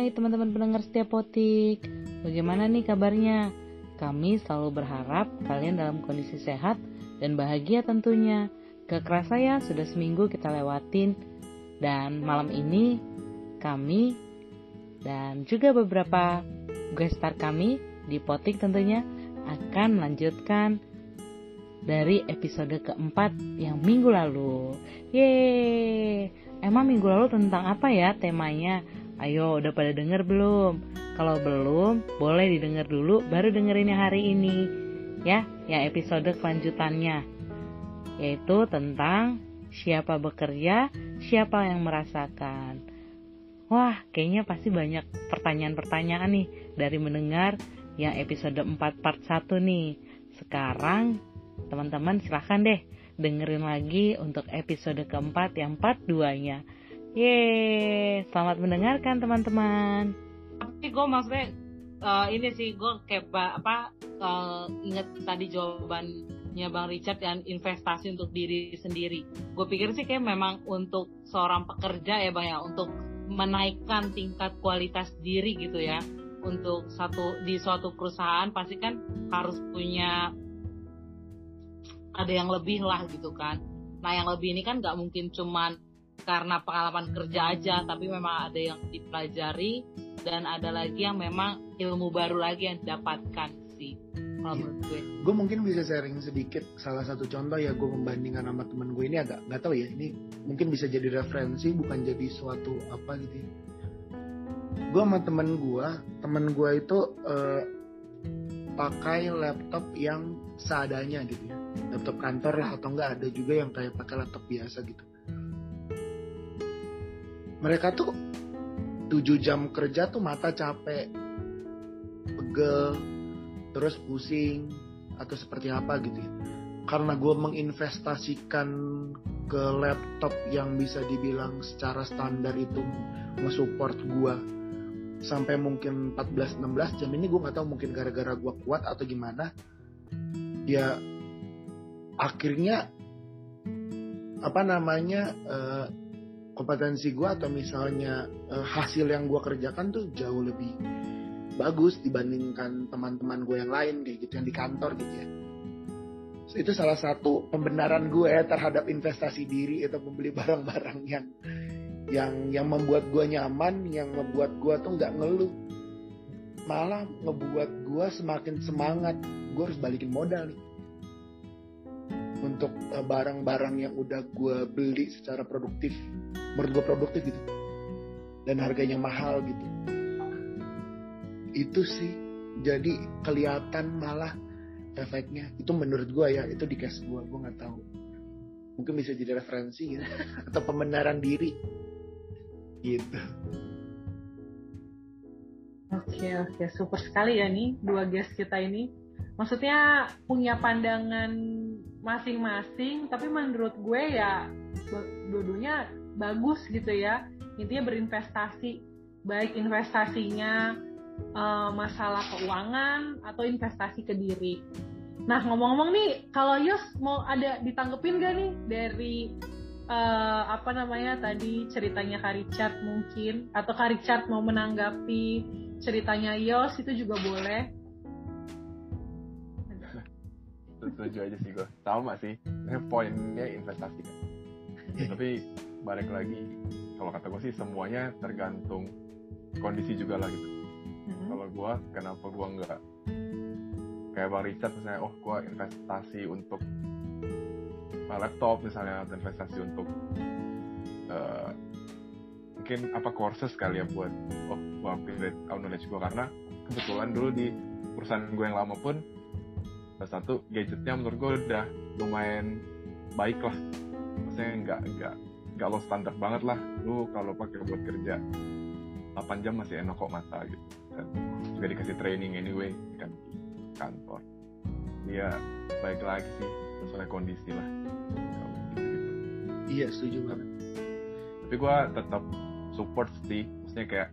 Hai teman-teman pendengar setiap potik. Bagaimana nih kabarnya? Kami selalu berharap kalian dalam kondisi sehat dan bahagia tentunya. Gak kerasa ya sudah seminggu kita lewatin. Dan malam ini kami dan juga beberapa guest star kami di potik tentunya akan melanjutkan dari episode keempat yang minggu lalu. Yeay! Emang minggu lalu tentang apa ya temanya? Ayo, udah pada denger belum? Kalau belum, boleh didengar dulu baru dengerinnya hari ini. Ya, yang episode kelanjutannya. Yaitu tentang siapa bekerja, siapa yang merasakan. Wah, kayaknya pasti banyak pertanyaan-pertanyaan nih dari mendengar yang episode 4 part 1 nih. Sekarang, teman-teman silahkan deh dengerin lagi untuk episode keempat yang part 2-nya. Yeay, selamat mendengarkan teman-teman. Tapi gue maksudnya uh, ini sih gue kayak apa uh, inget tadi jawabannya Bang Richard yang investasi untuk diri sendiri. Gue pikir sih kayak memang untuk seorang pekerja ya Bang ya untuk menaikkan tingkat kualitas diri gitu ya. Untuk satu di suatu perusahaan pasti kan harus punya ada yang lebih lah gitu kan nah yang lebih ini kan nggak mungkin cuman karena pengalaman kerja aja tapi memang ada yang dipelajari dan ada lagi yang memang ilmu baru lagi yang didapatkan sih kalau iya. menurut gue gue mungkin bisa sharing sedikit salah satu contoh ya gue membandingkan sama temen gue ini agak nggak tahu ya ini mungkin bisa jadi referensi bukan jadi suatu apa gitu ya. gue sama temen gue temen gue itu uh, pakai laptop yang seadanya gitu ya laptop kantor lah atau enggak ada juga yang kayak pakai laptop biasa gitu mereka tuh 7 jam kerja tuh mata capek pegel terus pusing atau seperti apa gitu ya. Karena gue menginvestasikan ke laptop yang bisa dibilang secara standar itu nge-support gue sampai mungkin 14-16 jam ini gue nggak tahu mungkin gara-gara gue kuat atau gimana. Ya akhirnya apa namanya uh, kompetensi gue atau misalnya uh, hasil yang gue kerjakan tuh jauh lebih bagus dibandingkan teman-teman gue yang lain kayak gitu yang di kantor gitu ya. So, itu salah satu pembenaran gue ya terhadap investasi diri atau membeli barang-barang yang yang yang membuat gue nyaman yang membuat gue tuh nggak ngeluh. Malah ngebuat gue semakin semangat. Gue harus balikin modal nih. Untuk eh, barang-barang yang udah gue beli secara produktif menurut gue produktif gitu. Dan harganya mahal gitu. Itu sih jadi kelihatan malah efeknya. Itu menurut gue ya itu di case gue gue nggak tahu. Mungkin bisa jadi referensi gitu atau pembenaran diri. Gitu. Oke oke. Super sekali ya nih dua guest kita ini. Maksudnya punya pandangan masing-masing, tapi menurut gue ya dua-duanya bagus gitu ya. Intinya berinvestasi, baik investasinya uh, masalah keuangan atau investasi ke diri. Nah ngomong-ngomong nih, kalau Yos mau ada ditanggepin gak nih dari uh, apa namanya tadi ceritanya Kak Richard mungkin atau Kak Richard mau menanggapi ceritanya Yos itu juga boleh setuju aja sih gue sama sih poinnya investasi kan tapi balik lagi. Kalau kata gue sih semuanya tergantung kondisi juga lah gitu. Hmm. kalau gue kenapa gue nggak kayak bang Richard misalnya oh gue investasi untuk laptop misalnya atau investasi untuk uh, mungkin apa courses kali ya buat oh gue upgrade knowledge gue karena kebetulan dulu di perusahaan gue yang lama pun satu gadgetnya menurut gue udah lumayan baik lah maksudnya nggak nggak nggak lo standar banget lah lu kalau pakai buat kerja 8 jam masih enak kok mata gitu. Dan juga dikasih training anyway kan di kantor. Dia baik lagi sih sesuai kondisi lah. Gitu, iya setuju banget. Tapi gue tetap support sih maksudnya kayak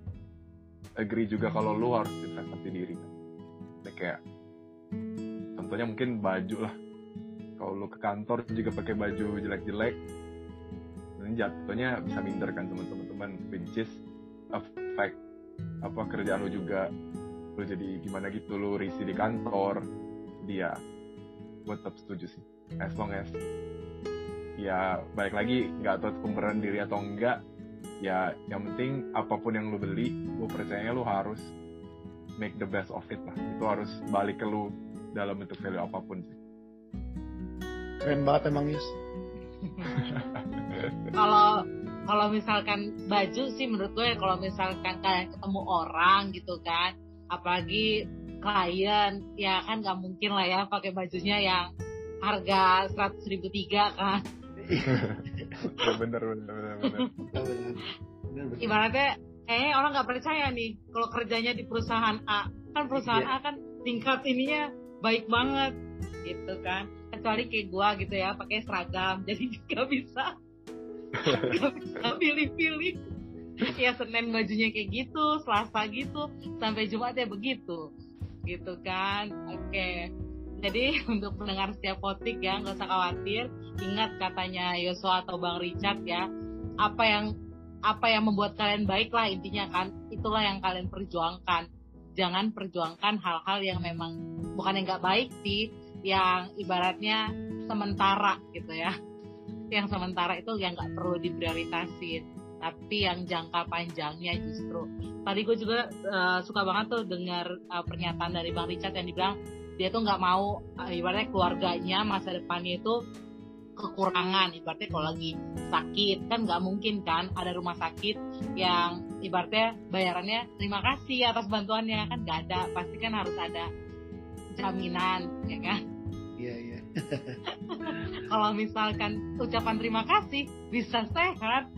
agree juga kalau lu harus investasi diri kan. Kayak contohnya mungkin baju lah. Kalau lu ke kantor juga pakai baju jelek-jelek dan jatuhnya bisa minder kan teman-teman which is affect apa kerjaan lu juga lu jadi gimana gitu lu risi di kantor. Dia gue tetap setuju sih. As long as ya balik lagi nggak tahu pemberan diri atau enggak ya yang penting apa pun yang lu beli gue percaya lu harus make the best of it lah. Itu harus balik ke lu dalam bentuk value apa pun sih. Keren banget emang Yus. kalau kalau misalkan baju sih menurut gue kalau misalkan kalian ketemu orang gitu kan apalagi klien ya kan nggak mungkin lah ya pakai bajunya yang harga seratus ribu tiga kan. Ya, bener bener bener bener. Bener, bener. ibaratnya kayaknya orang nggak percaya nih kalau kerjanya di perusahaan A. Kan perusahaan Iya. A kan tingkat ininya baik banget gitu kan. Kecuali kayak gua gitu ya pakai seragam jadi nggak bisa pilih-pilih. Ya Senin bajunya kayak gitu Selasa gitu sampai Jumat ya begitu. Gitu kan? Oke. Jadi untuk pendengar setiap potik ya nggak usah khawatir. Ingat katanya Yosua atau Bang Richard ya apa yang apa yang membuat kalian baik lah intinya kan. Itulah yang kalian perjuangkan. Jangan perjuangkan hal-hal yang memang bukan yang nggak baik sih yang ibaratnya sementara gitu ya yang sementara itu yang nggak perlu diprioritasin. Tapi yang jangka panjangnya justru. Tadi gue juga eh, suka banget tuh dengar eh, pernyataan dari bang Richard yang dibilang dia tuh nggak mau eh, ibaratnya keluarganya masa depannya itu kekurangan. Ibaratnya kalau lagi sakit kan nggak mungkin kan ada rumah sakit yang ibaratnya bayarannya terima kasih atas bantuannya. Kan nggak ada pasti kan harus ada jaminan ya kan. kalau misalkan ucapan terima kasih bisa sehat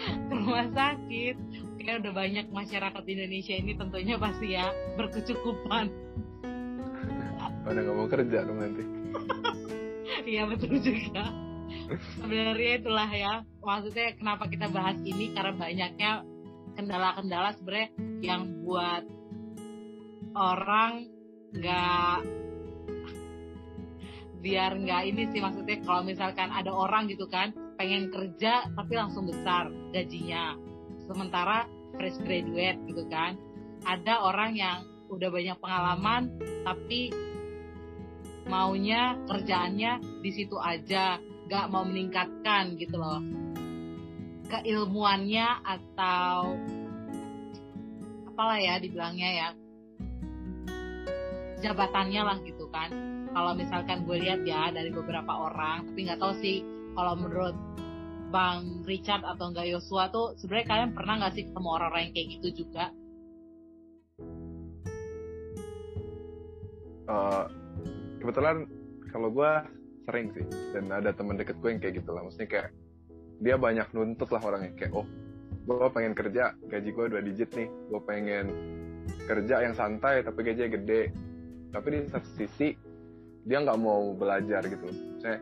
ke rumah sakit kayak udah banyak masyarakat Indonesia ini tentunya pasti ya berkecukupan Pada nggak mau kerja dong nanti. Iya betul juga. Sebenarnya itulah ya maksudnya kenapa kita bahas ini karena banyaknya kendala-kendala sebenarnya yang buat orang nggak biar nggak ini sih maksudnya kalau misalkan ada orang gitu kan pengen kerja tapi langsung besar gajinya. Sementara fresh graduate gitu kan. Ada orang yang udah banyak pengalaman tapi maunya kerjaannya di situ aja gak mau meningkatkan gitu loh. Keilmuannya atau apalah ya dibilangnya ya. Jabatannya lah gitu kan kalau misalkan gue lihat ya dari beberapa orang tapi nggak tahu sih kalau menurut Bang Richard atau enggak Yosua tuh sebenarnya kalian pernah nggak sih ketemu orang-orang yang kayak gitu juga? Eh, kebetulan kalau gue sering sih dan ada teman deket gue yang kayak gitu lah. Maksudnya kayak dia banyak nuntut lah orangnya. Kayak oh gue pengen kerja gaji gue dua digit nih. Gue pengen kerja yang santai tapi gajinya gede. Tapi di satu sisi dia nggak mau belajar gitu. Maksudnya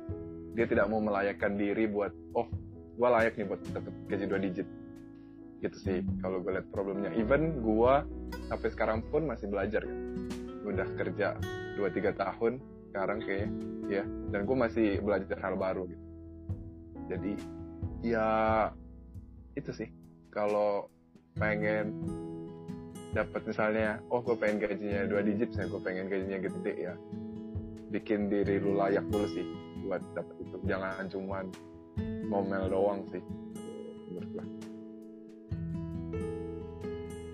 dia tidak mau melayakkan diri buat oh gue layak nih buat dapet gaji dua digit. Gitu sih kalau gue lihat problemnya. Even gue sampai sekarang pun masih belajar. Kan udah kerja 2-3 tahun sekarang kayaknya ya dan gue masih belajar hal baru gitu. Jadi ya itu sih. Kalau pengen dapat misalnya oh gue pengen gajinya dua digit misalnya gue pengen gajinya gede ya bikin diri lu layak dulu sih buat dapat itu jangan cuman ngomel doang sih menurut gue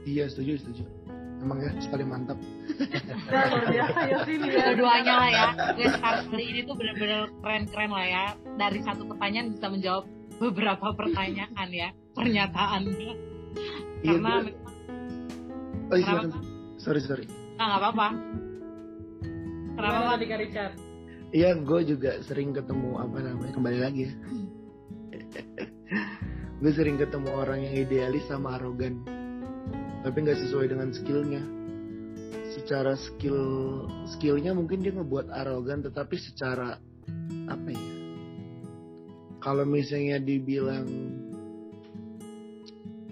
Iya setuju setuju. Emang ya sekali mantap. Nah, ya ya. dua-duanya lah ya start kali ini tuh bener-bener keren-keren lah ya dari satu pertanyaan bisa menjawab beberapa pertanyaan ya pernyataannya Iya, karena gue- Oh iya, Kenapa? silakan. Sorry sorry. nah nggak apa-apa kenapa tadi Kak Richard? Iya, gue juga sering ketemu apa namanya kembali lagi ya. gue sering ketemu orang yang idealis sama arogan, tapi nggak sesuai dengan skillnya. Secara skill skillnya mungkin dia ngebuat arogan, tetapi secara apa ya? Kalau misalnya dibilang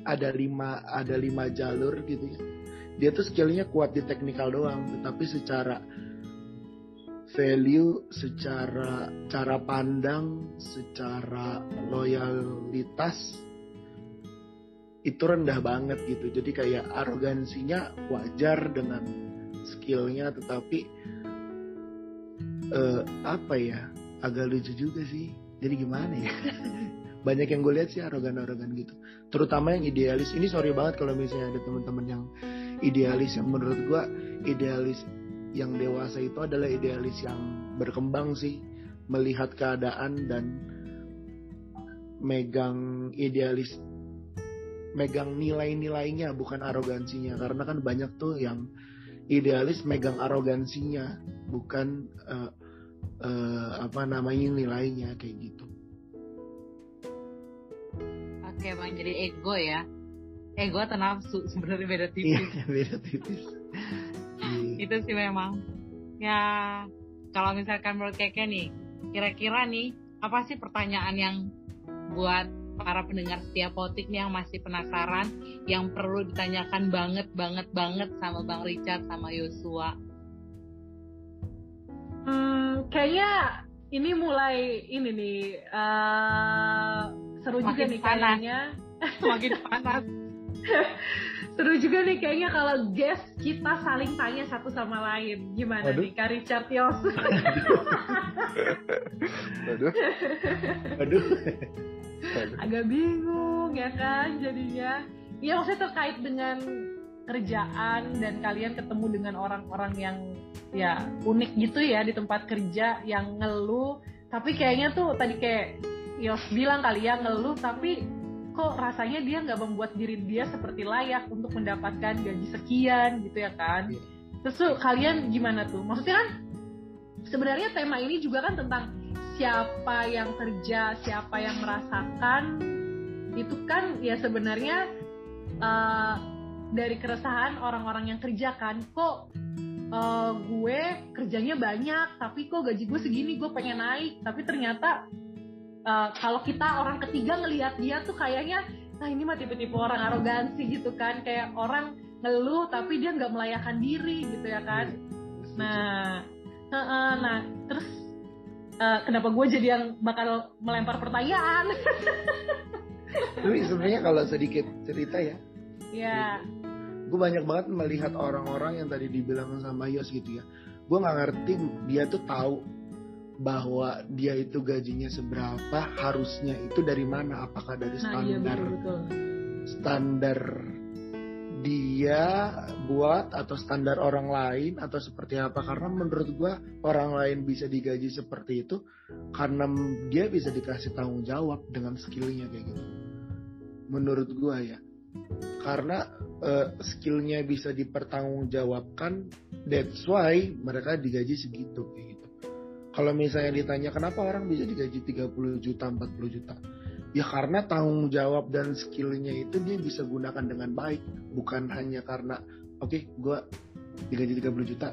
ada lima ada lima jalur gitu ya, dia tuh skillnya kuat di teknikal doang, tetapi secara value secara cara pandang, secara loyalitas itu rendah banget gitu. Jadi kayak arogansinya wajar dengan skillnya tetapi eh, apa ya agak lucu juga sih. Jadi gimana ya? Banyak yang gue lihat sih arogan-arogan gitu. Terutama yang idealis. Ini sorry banget kalau misalnya ada teman-teman yang idealis yang menurut gue idealis yang dewasa itu adalah idealis yang berkembang sih melihat keadaan dan megang idealis megang nilai-nilainya bukan arogansinya karena kan banyak tuh yang idealis megang arogansinya bukan uh, uh, apa namanya nilainya kayak gitu. Oke bang jadi ego ya ego atau nafsu sebenarnya beda tipis. Iya beda tipis. Itu sih memang ya kalau misalkan menurut Keke nih kira-kira nih apa sih pertanyaan yang buat para pendengar setiap potik nih yang masih penasaran yang perlu ditanyakan banget banget banget sama Bang Richard sama Yosua Hmm, kayaknya ini mulai ini nih uh, seru juga Makin nih panas. kayaknya. semakin panas Seru juga nih kayaknya kalau guest kita saling tanya satu sama lain. Gimana Waduh. nih Kak Richard Yos? Aduh. Aduh. Agak bingung ya kan jadinya. Iya maksudnya terkait dengan kerjaan dan kalian ketemu dengan orang-orang yang ya unik gitu ya di tempat kerja yang ngeluh tapi kayaknya tuh tadi kayak Yos bilang kali ya ngeluh tapi kok rasanya dia nggak membuat diri dia seperti layak untuk mendapatkan gaji sekian gitu ya kan? Iya. terus tuh kalian gimana tuh? Maksudnya kan sebenarnya tema ini juga kan tentang siapa yang kerja siapa yang merasakan. Itu kan ya sebenarnya eh, dari keresahan orang-orang yang kerja kan kok eh, gue kerjanya banyak tapi kok gaji gue segini gue pengen naik tapi ternyata eh, kalau kita orang ketiga ngelihat dia tuh kayaknya nah ini mah tipe-tipe orang arogansi gitu kan. Kayak orang ngeluh tapi dia nggak melayakan diri gitu ya kan. Nah heeh, nah terus eh, kenapa gue jadi yang bakal melempar pertanyaan? Tapi sebenarnya kalau sedikit cerita ya, ya gue banyak banget melihat orang-orang yang tadi dibilang sama Yos gitu ya. Gue nggak ngerti dia tuh tahu bahwa dia itu gajinya seberapa, harusnya itu dari mana? Apakah dari nah iya standar betul standar dia buat atau standar orang lain atau seperti apa? Karena menurut gua orang lain bisa digaji seperti itu karena dia bisa dikasih tanggung jawab dengan skillnya kayak gitu. Menurut gua ya. Karena eh, skillnya bisa dipertanggungjawabkan that's why mereka digaji segitu kayak gitu kalau misalnya ditanya kenapa orang bisa digaji 30 juta 40 juta? Ya karena tanggung jawab dan skillnya itu dia bisa gunakan dengan baik. Bukan hanya karena oke gue digaji 30 juta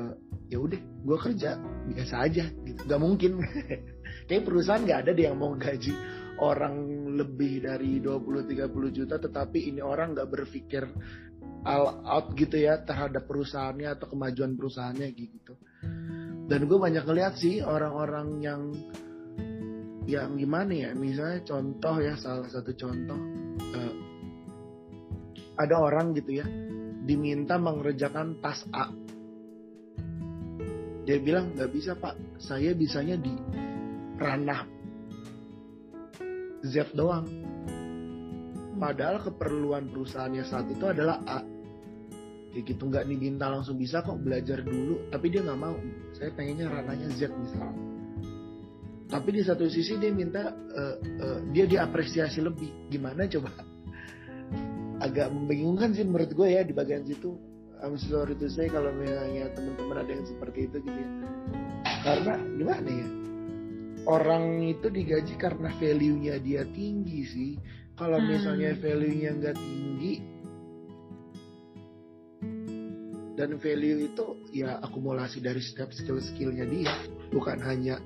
Eh, ya udah gue kerja biasa aja gitu. Nggak mungkin. Kayak perusahaan nggak ada deh yang mau gaji orang lebih dari 20-30 juta tetapi ini orang nggak berpikir all out gitu ya terhadap perusahaannya atau kemajuan perusahaannya gitu dan gue banyak ngeliat sih orang-orang yang yang gimana ya misalnya contoh ya salah satu contoh eh, ada orang gitu ya diminta mengerjakan tas A. Dia bilang nggak bisa pak. Saya bisanya di ranah Z doang. Padahal keperluan perusahaannya saat itu adalah A kayak gitu nggak diminta langsung bisa kok belajar dulu. Tapi dia nggak mau. Saya pengennya ranahnya Z misalnya tapi di satu sisi dia minta eh, eh, dia diapresiasi lebih. Gimana coba? Agak membingungkan sih menurut gue ya di bagian situ. I'm sorry to say kalau misalnya teman-teman ada yang seperti itu gitu ya. Karena gimana ya? Orang itu digaji karena value-nya dia tinggi sih. Kalau Hmm. misalnya value-nya nggak tinggi dan value itu ya akumulasi dari setiap skill-skillnya dia. Bukan hanya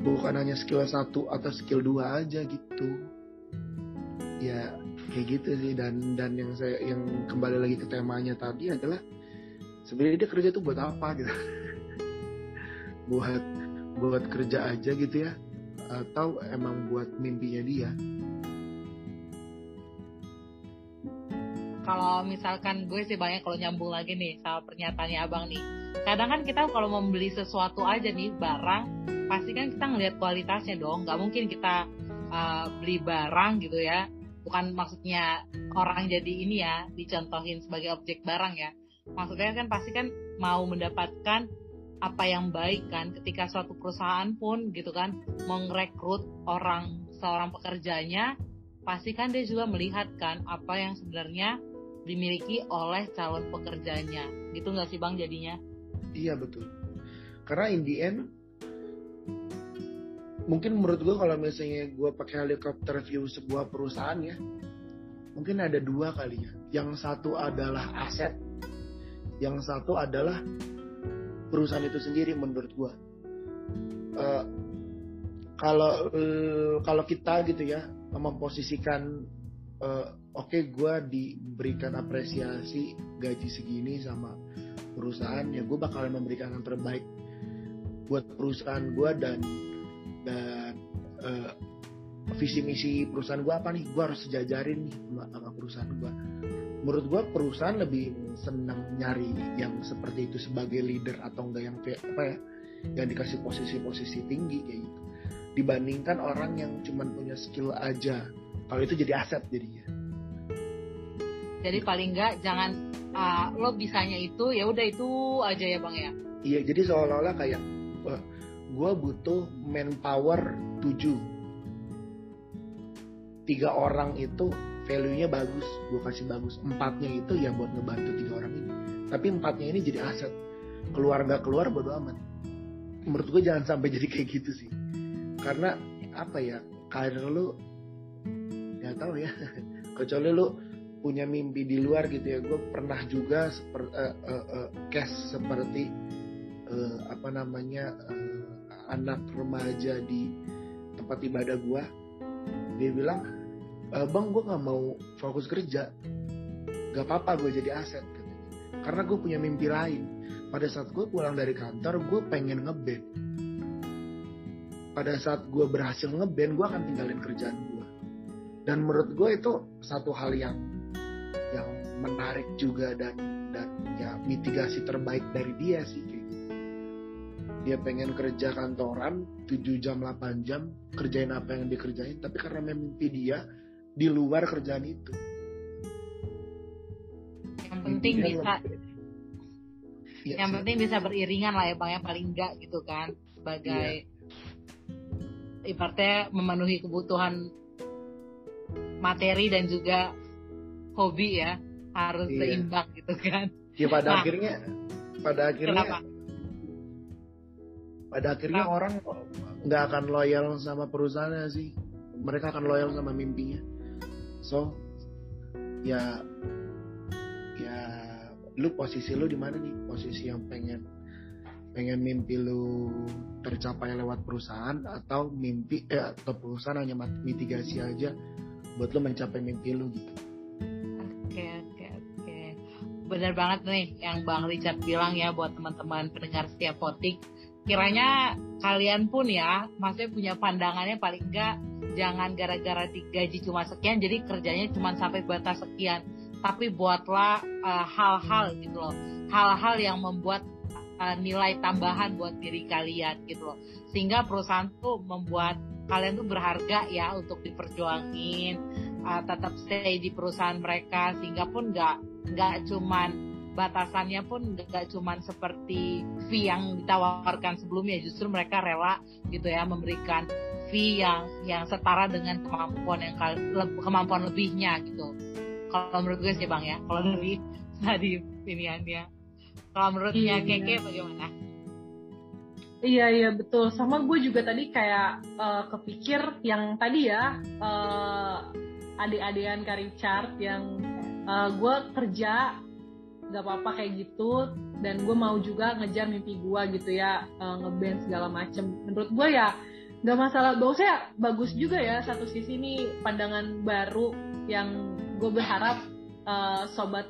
bukan hanya skill satu atau skill dua aja gitu. Ya kayak gitu sih. Dan dan yang saya yang kembali lagi ke temanya tadi adalah sebenarnya dia kerja tuh buat apa gitu. Buat buat kerja aja gitu ya. Atau emang buat mimpinya dia kalau misalkan gue sih banyak kalau nyambung lagi nih sama pernyataannya abang nih. Kadang kan kita kalau membeli sesuatu aja nih barang pasti kan kita ngelihat kualitasnya dong. Nggak mungkin kita uh, beli barang gitu ya. Bukan maksudnya orang jadi ini ya dicontohin sebagai objek barang ya. Maksudnya kan pasti kan mau mendapatkan apa yang baik kan ketika suatu perusahaan pun gitu kan merekrut orang seorang pekerjanya pasti kan dia juga melihat kan apa yang sebenarnya dimiliki oleh calon pekerjanya. Gitu nggak sih bang jadinya? Iya betul. Karena in the end mungkin menurut gue kalau misalnya gue pakai helikopter view sebuah perusahaan ya mungkin ada dua kali ya yang satu adalah aset yang satu adalah perusahaan itu sendiri menurut gue uh, kalau uh, kalau kita gitu ya memposisikan uh, oke okay, gue diberikan apresiasi gaji segini sama perusahaan ya gue bakalan memberikan yang terbaik buat perusahaan gue dan dan uh, visi misi perusahaan gue apa nih? Gue harus sejajarin nih sama, sama perusahaan gue menurut gue perusahaan lebih senang nyari yang seperti itu sebagai leader atau enggak yang apa ya yang dikasih posisi-posisi tinggi kayak gitu. Dibandingkan orang yang cuma punya skill aja. Kalau itu jadi aset jadinya jadi paling enggak jangan uh, lo bisanya itu ya udah itu aja ya bang ya? Iya jadi seolah-olah kayak uh, gue butuh manpower 7 tiga orang itu value-nya bagus gue kasih bagus. Empatnya itu ya buat ngebantu tiga orang ini. Tapi empatnya ini jadi aset. Keluar nggak keluar bodo amat. Menurut gue jangan sampai jadi kayak gitu sih. Karena apa ya karir lu ya tahu ya. Kecuali lu punya mimpi di luar gitu ya. Gue pernah juga seperti uh, uh, uh, case seperti uh, apa namanya uh, anak remaja di tempat ibadah gue dia bilang e, bang gue nggak mau fokus kerja. Gak apa-apa gue jadi aset katanya. karena gue punya mimpi lain. Pada saat gue pulang dari kantor gue pengen ngeband pada saat gue berhasil ngeband gue akan tinggalin kerjaan gue dan menurut gue itu satu hal yang menarik juga dan dan ya mitigasi terbaik dari dia sih kayak gitu. Dia pengen kerja kantoran 7 jam 8 jam kerjain apa yang dikerjain tapi karena mimpi dia di luar kerjaan itu. Yang penting bisa lebih- Iya, yang sih. penting bisa beriringan lah ya bang ya paling enggak gitu kan sebagai ibaratnya memenuhi kebutuhan materi dan juga hobi ya harus Iya. seimbang gitu kan ya pada Nah. akhirnya pada akhirnya kenapa pada akhirnya Kenapa? orang nggak akan loyal sama perusahaannya sih mereka akan loyal sama mimpinya so ya ya lu posisi lu di mana nih posisi yang pengen pengen mimpi lu tercapai lewat perusahaan atau mimpi eh, atau perusahaan hanya mitigasi aja buat lu mencapai mimpi lu gitu. Benar banget nih yang Bang Richard bilang ya buat teman-teman pendengar setiap potik. Kiranya kalian pun ya, maksudnya punya pandangannya paling enggak jangan gara-gara digaji cuma sekian jadi kerjanya cuma sampai batas sekian. Tapi buatlah uh, hal-hal gitu loh. Hal-hal yang membuat uh, nilai tambahan buat diri kalian gitu loh. Sehingga perusahaan tuh membuat kalian tuh berharga ya untuk diperjuangin uh, tetap stay di perusahaan mereka sehingga pun nggak nggak cuman batasannya pun nggak cuman seperti fee yang ditawarkan sebelumnya. Justru mereka rela gitu ya memberikan fee yang yang setara dengan kemampuan yang kemampuan lebihnya gitu. Kalau menurut gue sih bang ya. Kalau dari tadi pilihannya. Kalau menurutnya Iya. keke bagaimana? Iya iya betul. Sama gue juga tadi kayak eh, kepikir yang tadi ya eh, adik-adikan Kak Richard yang eh, gue kerja gak apa-apa kayak gitu dan gue mau juga ngejar mimpi gue gitu ya eh, ngeband segala macem. Menurut gue ya gak masalah. Bagusnya bagus juga ya satu sisi nih pandangan baru yang gue berharap eh, sobat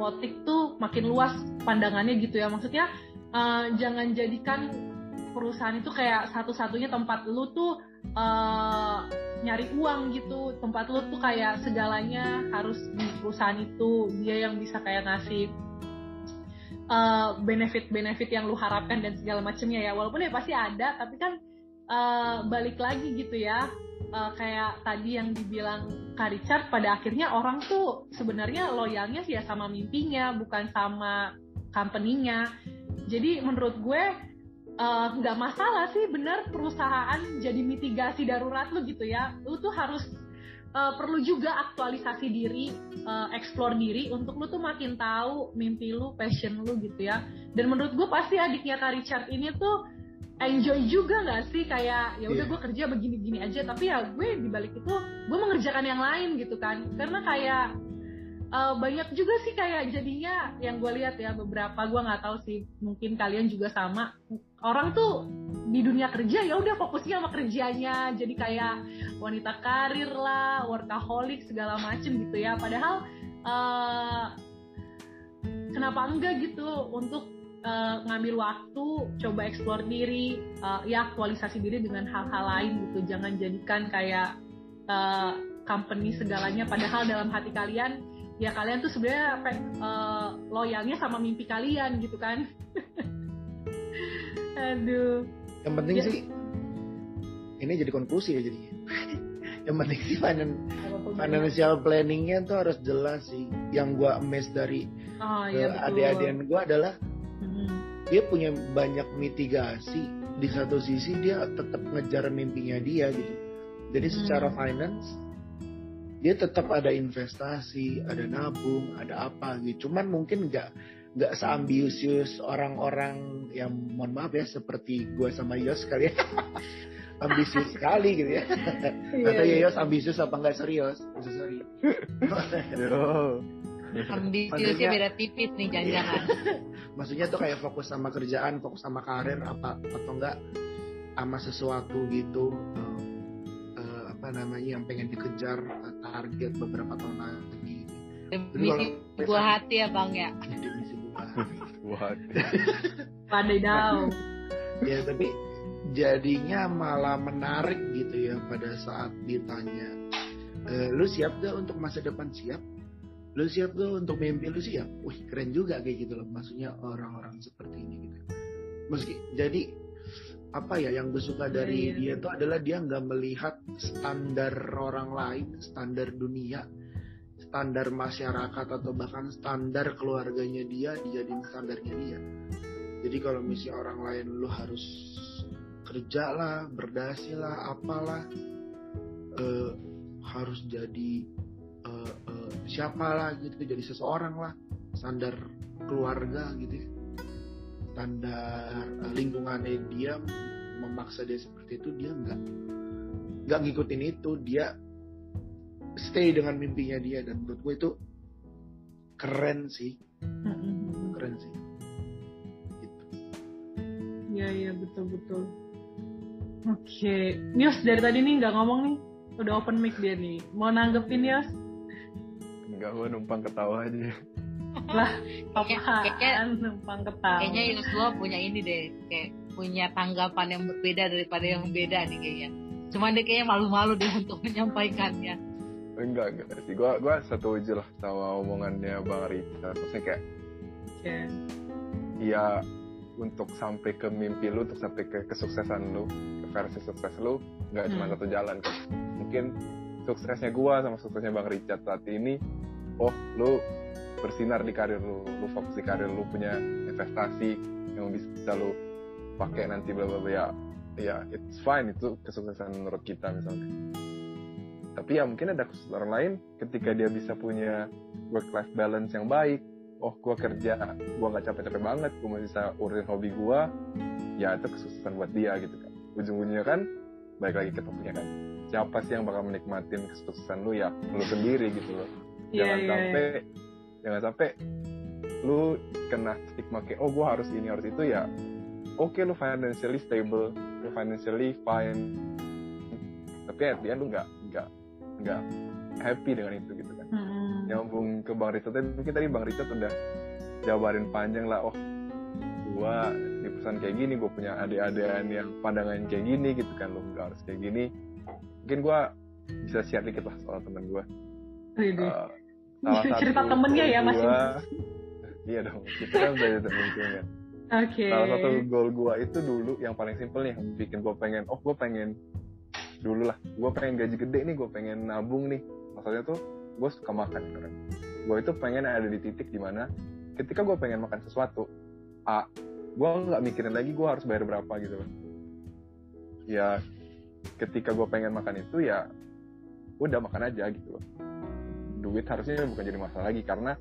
potik tuh makin luas pandangannya gitu ya. Maksudnya eh, jangan jadikan perusahaan itu kayak satu-satunya tempat lu tuh uh, nyari uang gitu. Tempat lu tuh kayak segalanya harus di perusahaan itu. Dia yang bisa kayak ngasih uh, benefit-benefit yang lu harapkan dan segala macamnya ya. Walaupun ya pasti ada tapi kan uh, balik lagi gitu ya. Uh, kayak tadi yang dibilang Kak Richard pada akhirnya orang tuh sebenarnya loyalnya sih ya sama mimpinya bukan sama company-nya. Jadi menurut gue nggak uh, masalah sih benar perusahaan jadi mitigasi darurat lu gitu ya. Lu tuh harus uh, perlu juga aktualisasi diri uh, explore diri untuk lu tuh makin tahu mimpi lu passion lu gitu ya. Dan menurut gue pasti adiknya Kak Richard ini tuh enjoy juga nggak sih? Kayak ya udah yeah. gue kerja begini-gini aja. Tapi ya gue dibalik itu gue mengerjakan yang lain gitu kan. Karena kayak uh, banyak juga sih kayak jadinya yang gue lihat ya beberapa gue nggak tahu sih mungkin kalian juga sama. Orang tuh di dunia kerja ya udah fokusnya sama kerjanya. Jadi kayak wanita karir lah workaholic segala macem gitu ya. Padahal uh, kenapa enggak gitu untuk uh, ngambil waktu coba eksplor diri uh, ya aktualisasi diri dengan hal-hal lain gitu. Jangan jadikan kayak uh, company segalanya. Padahal dalam hati kalian ya kalian tuh sebenarnya uh, loyalnya sama mimpi kalian gitu kan Aduh. Yang penting ya. sih ini jadi konklusi ya jadinya. yang penting sih finan, financial planningnya tuh harus jelas sih. Yang gua emes dari oh, iya, adik-adikan gua adalah hmm. dia punya banyak mitigasi. Di satu sisi dia tetap ngejar mimpinya dia gitu. Jadi hmm. secara finance dia tetap ada investasi, ada nabung, ada apa gitu. Cuman mungkin nggak nggak seambisius orang-orang yang mohon maaf ya seperti gue sama Yos kali ya. Ambisius sekali gitu ya. Iya, atau ya Yos ambisius apa enggak serius sorry. Ambisiusnya beda tipis nih jangan-jangan. Maksudnya tuh kayak fokus sama kerjaan fokus sama karir apa atau enggak sama sesuatu gitu. Uh, uh, apa namanya yang pengen dikejar uh, target beberapa tahun lagi. Misi buah hati ya bang ya? What? Pandai dong. ya tapi jadinya malah menarik gitu ya pada saat ditanya e, lu siap gak untuk masa depan siap? Lu siap gak untuk mimpi lu siap? Wih keren juga kayak gitu loh maksudnya orang-orang seperti ini gitu. Meski jadi apa ya yang gue suka dari yeah, yeah. dia itu adalah dia nggak melihat standar orang lain standar dunia standar masyarakat atau bahkan standar keluarganya dia dijadiin standarnya dia jadi kalau misalnya orang lain lu harus kerja lah berdasi lah apalah uh, harus jadi uh, uh, siapa lah gitu jadi seseorang lah standar keluarga gitu ya standar uh, lingkungannya dia memaksa dia seperti itu dia nggak nggak ngikutin itu. Dia stay dengan mimpinya dia dan menurut gue itu keren sih. Keren sih. Gitu. ya ya betul betul. Oke okay. Nios dari tadi nih nggak ngomong nih. Udah open mic dia nih. Mau nanggepin Nios? Enggak, gue numpang ketawa aja lah kayaknya numpang ketawa. kayaknya Yosua punya ini deh kayak punya tanggapan yang berbeda daripada yang beda nih kayaknya. Cuman dia kayaknya malu-malu deh untuk menyampaikannya. Enggak enggak sih. Gue gue setuju lah sama omongannya bang Richard maksudnya kayak yeah. ya untuk sampai ke mimpi lu untuk sampai ke kesuksesan lu ke versi sukses lu nggak hmm. cuma satu jalan. Kan mungkin suksesnya gue sama suksesnya bang Richard saat ini oh lu bersinar di karir lu lu fokus di karir lu punya investasi yang bisa lu pakai nanti bla bla bla. Ya ya it's fine. Itu kesuksesan menurut kita misalnya. Tapi ya mungkin ada orang lain ketika dia bisa punya work life balance yang baik. Oh gue kerja gue nggak capek-capek banget gue masih bisa urusin hobi gue ya itu kesuksesan buat dia gitu kan. Ujung-ujungnya kan baik lagi ke topiknya kan. Siapa sih yang bakal menikmatin kesuksesan lu? Ya lu sendiri gitu loh. Iya, jangan yeah, sampai yeah. Jangan sampai lu kena stigma kayak oh gue harus ini harus itu ya oke okay, lu financially stable lu financially fine tapi at the end lu nggak nggak nggak happy dengan itu gitu kan hmm. nyambung ke bang Richard mungkin tadi bang Richard udah jabarin panjang lah oh gua di perusahaan kayak gini gue punya adik-adikan yang pandangan kayak gini gitu kan lo nggak harus kayak gini mungkin gua bisa share dikit lah soal temen gue Widih. Uh, salah Cerita satu temennya ya, Mas. gua- iya dong kita kan udah temen kan Oke. salah satu goal gue itu dulu yang paling simpel nih bikin gue pengen oh gue pengen dulu lah. Gue pengen gaji gede nih gue pengen nabung nih. Maksudnya tuh gue suka makan kan. Gue itu pengen ada di titik di mana ketika gue pengen makan sesuatu a gue nggak mikirin lagi gue harus bayar berapa gitu loh ya ketika gue pengen makan itu ya udah makan aja gitu loh duit harusnya bukan jadi masalah lagi karena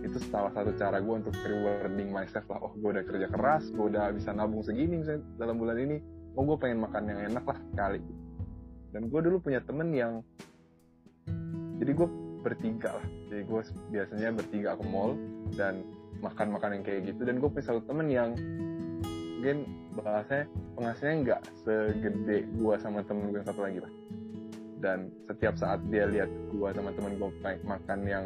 itu salah satu cara gue untuk rewarding myself lah. Oh gue udah kerja keras gue udah bisa nabung segini misalnya dalam bulan ini oh gue pengen makan yang enak lah sekali. Dan gue dulu punya temen yang jadi gue bertiga lah. Jadi gue biasanya bertiga ke mall dan makan makan yang kayak gitu. Dan gue punya satu temen yang mungkin bahasanya penghasilannya nggak segede gue sama temen gue yang satu lagi lah dan setiap saat dia lihat gue sama temen gue makan yang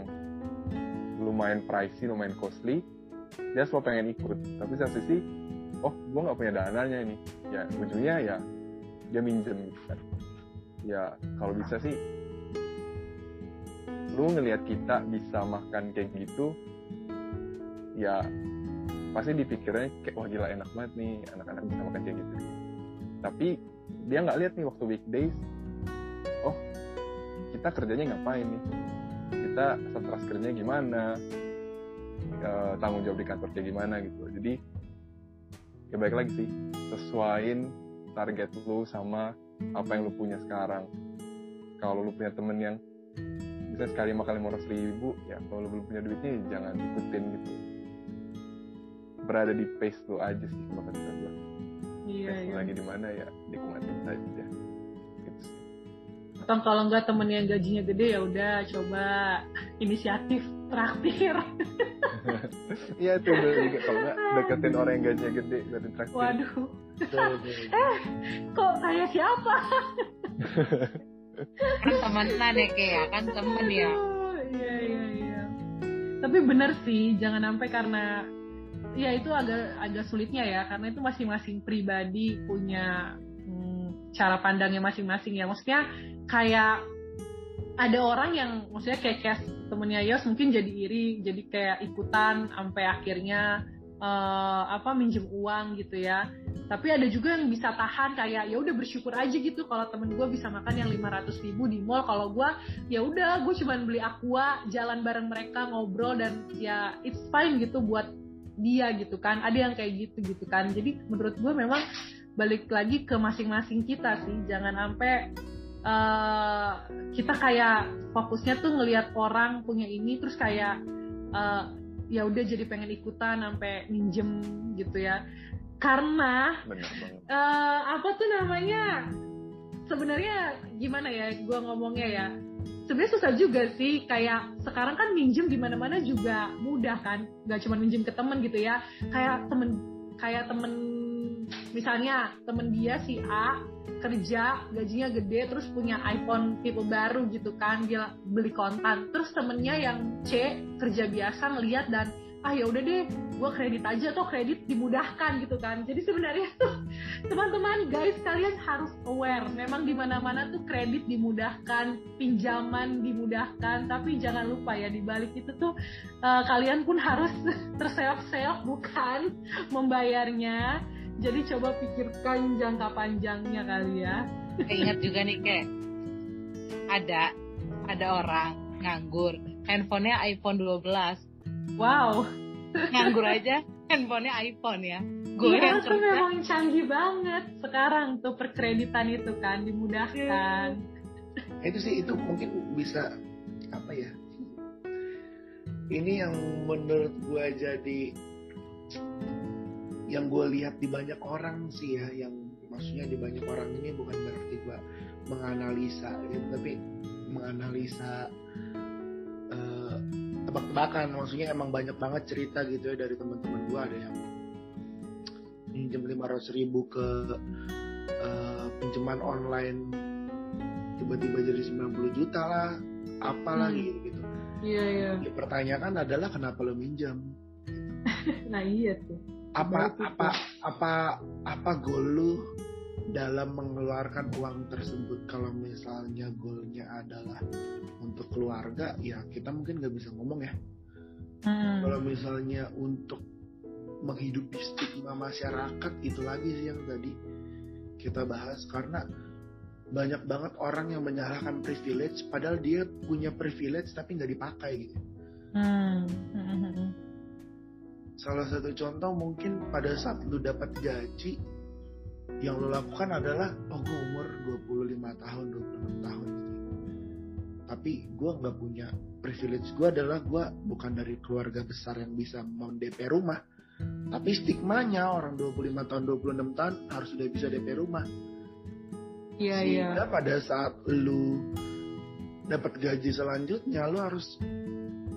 lumayan pricey, lumayan costly, dia selalu pengen ikut. Tapi satu sisi, oh gue nggak punya dananya ini. Ya ujungnya ya dia minjem kan. Ya kalau bisa sih, lu ngelihat kita bisa makan kayak gitu, ya pasti dipikirnya kayak wah gila enak banget nih anak-anak bisa makan kayak gitu. Tapi dia nggak lihat nih waktu weekdays, kita kerjanya ngapain nih? kita stres kerjanya gimana uh, tanggung jawab di kantor kayak gimana gitu jadi ya baik lagi sih sesuaiin target lu sama apa yang lu punya sekarang kalau lu punya temen yang bisa sekali makan lima ratus ribu ya kalau lu belum punya duitnya ya jangan ikutin gitu berada di pace lu aja sih kalau kata gue Iya, pace iya. lagi di mana ya nikmatin saja. Atau kalau nggak temen yang gajinya gede ya udah coba inisiatif traktir. Iya itu udah juga kalau nggak deketin orang yang gajinya gede dari traktir. Waduh, betul. kok kayak siapa? kan temenan ya kayak ya kan temen ya Oh, Iya iya iya. Tapi bener sih, jangan sampai karena ya itu agak agak sulitnya ya, karena itu masing-masing pribadi punya cara pandangnya masing-masing ya. Maksudnya kayak ada orang yang maksudnya kayak kayak temennya Yos mungkin jadi iri, jadi kayak ikutan sampai akhirnya eh, apa minjem uang gitu ya. Tapi ada juga yang bisa tahan kayak ya udah bersyukur aja gitu kalau temen gue bisa makan yang 500 ribu di mall. Kalau gue ya udah gue cuman beli aqua jalan bareng mereka ngobrol dan ya it's fine gitu buat dia gitu kan ada yang kayak gitu gitu kan jadi menurut gue memang balik lagi ke masing-masing kita sih. Jangan sampai eh, kita kayak fokusnya tuh ngelihat orang punya ini terus kayak eh, ya udah jadi pengen ikutan sampai minjem gitu ya. Karena eh apa tuh namanya sebenarnya gimana ya gua ngomongnya ya sebenarnya susah juga sih. Kayak sekarang kan minjem di mana mana juga mudah kan. Gak cuma minjem ke temen gitu ya. Kayak temen kayak temen misalnya temen dia si A kerja gajinya gede terus punya iPhone tipe baru gitu kan dia beli kontan. Terus temennya yang C kerja biasa ngeliat dan ah ya udah deh gue kredit aja. Atau kredit dimudahkan gitu kan. Jadi sebenarnya tuh teman-teman guys kalian harus aware. Memang di mana-mana tuh kredit dimudahkan pinjaman dimudahkan tapi jangan lupa ya di balik itu tuh eh, kalian pun harus terseok-seok bukan membayarnya jadi coba pikirkan jangka panjangnya kali ya. Kayak ingat juga nih kayak ada ada orang nganggur handphonenya iPhone 12 wow. Nganggur aja handphonenya iPhone ya. Gue Iya yang kerja memang canggih banget. Sekarang tuh perkreditan itu kan dimudahkan. Itu sih itu mungkin bisa apa ya? Ini yang menurut gue jadi yang gue lihat di banyak orang sih ya yang maksudnya di banyak orang ini bukan berarti gue menganalisa gitu, tapi menganalisa eh, tebak-tebakan. Maksudnya emang banyak banget cerita gitu ya dari teman-teman gue ada yang minjem 500 ribu ke eh, pinjaman online tiba-tiba jadi 90 juta lah apalah Hmm. gitu gitu. Iya iya. Dipertanyakan adalah kenapa lo minjam? Nah iya tuh apa apa apa apa goal lu dalam mengeluarkan uang tersebut? Kalau misalnya goalnya adalah untuk keluarga ya kita mungkin nggak bisa ngomong ya. Hmm. kalau misalnya untuk menghidupi stigma masyarakat itu lagi sih yang tadi kita bahas. Karena banyak banget orang yang menyalahkan privilege padahal dia punya privilege tapi nggak dipakai gitu. Hmm. Salah satu contoh mungkin pada saat lu dapat gaji yang lu lakukan adalah oh gue umur 25 tahun 26 tahun gitu. Tapi gue nggak punya privilege gue adalah gue bukan dari keluarga besar yang bisa mau DP rumah. Tapi stigmanya orang 25 tahun 26 tahun harus sudah bisa DP rumah. Iya iya. sehingga pada saat lu dapat gaji selanjutnya lu harus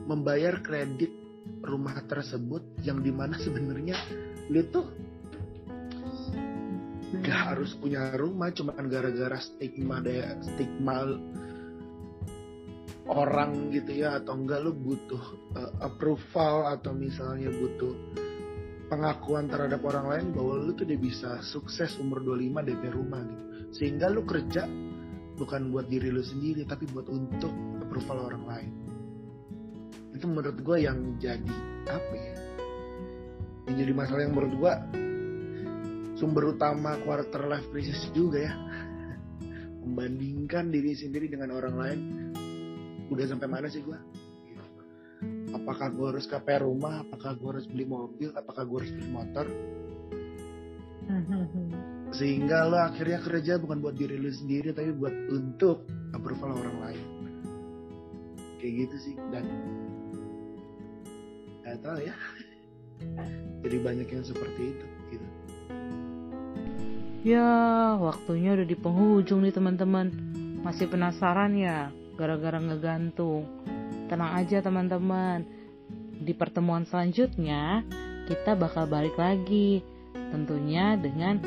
membayar kredit rumah tersebut yang di mana sebenarnya lu tuh gak harus punya rumah cuman gara-gara stigma daya stigma orang gitu ya atau enggak lu butuh uh, approval atau misalnya butuh pengakuan terhadap orang lain bahwa lu tuh udah bisa sukses umur 25 DP rumah gitu. Sehingga lu kerja bukan buat diri lu sendiri tapi buat untuk approval orang lain itu menurut gue yang jadi apa ya yang jadi masalah yang menurut gue sumber utama quarter life crisis juga ya. Membandingkan diri sendiri dengan orang lain udah sampai mana sih gue apakah gue harus KPR rumah apakah gue harus beli mobil apakah gue harus beli motor? Sehingga lo akhirnya kerja bukan buat diri lo sendiri tapi buat untuk approval orang lain. Kayak gitu sih dan tahu ya jadi banyak yang seperti itu gitu Ya, waktunya udah di penghujung nih teman-teman. Masih penasaran ya gara-gara ngegantung? Tenang aja teman-teman. Di pertemuan selanjutnya kita bakal balik lagi. Tentunya dengan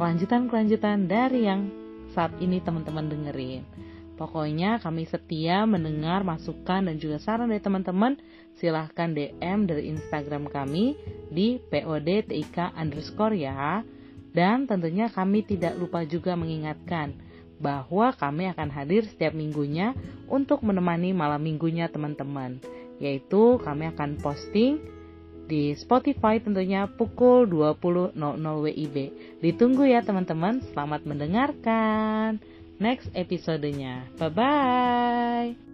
kelanjutan-kelanjutan dari yang saat ini teman-teman dengerin. Pokoknya kami setia mendengar masukan dan juga saran dari teman-teman. Silahkan DM dari Instagram kami di podtik underscore ya. Dan tentunya kami tidak lupa juga mengingatkan bahwa kami akan hadir setiap minggunya untuk menemani malam minggunya teman-teman. Yaitu kami akan posting di Spotify tentunya pukul 20.00 WIB. Ditunggu ya teman-teman, selamat mendengarkan next episodenya. Bye-bye.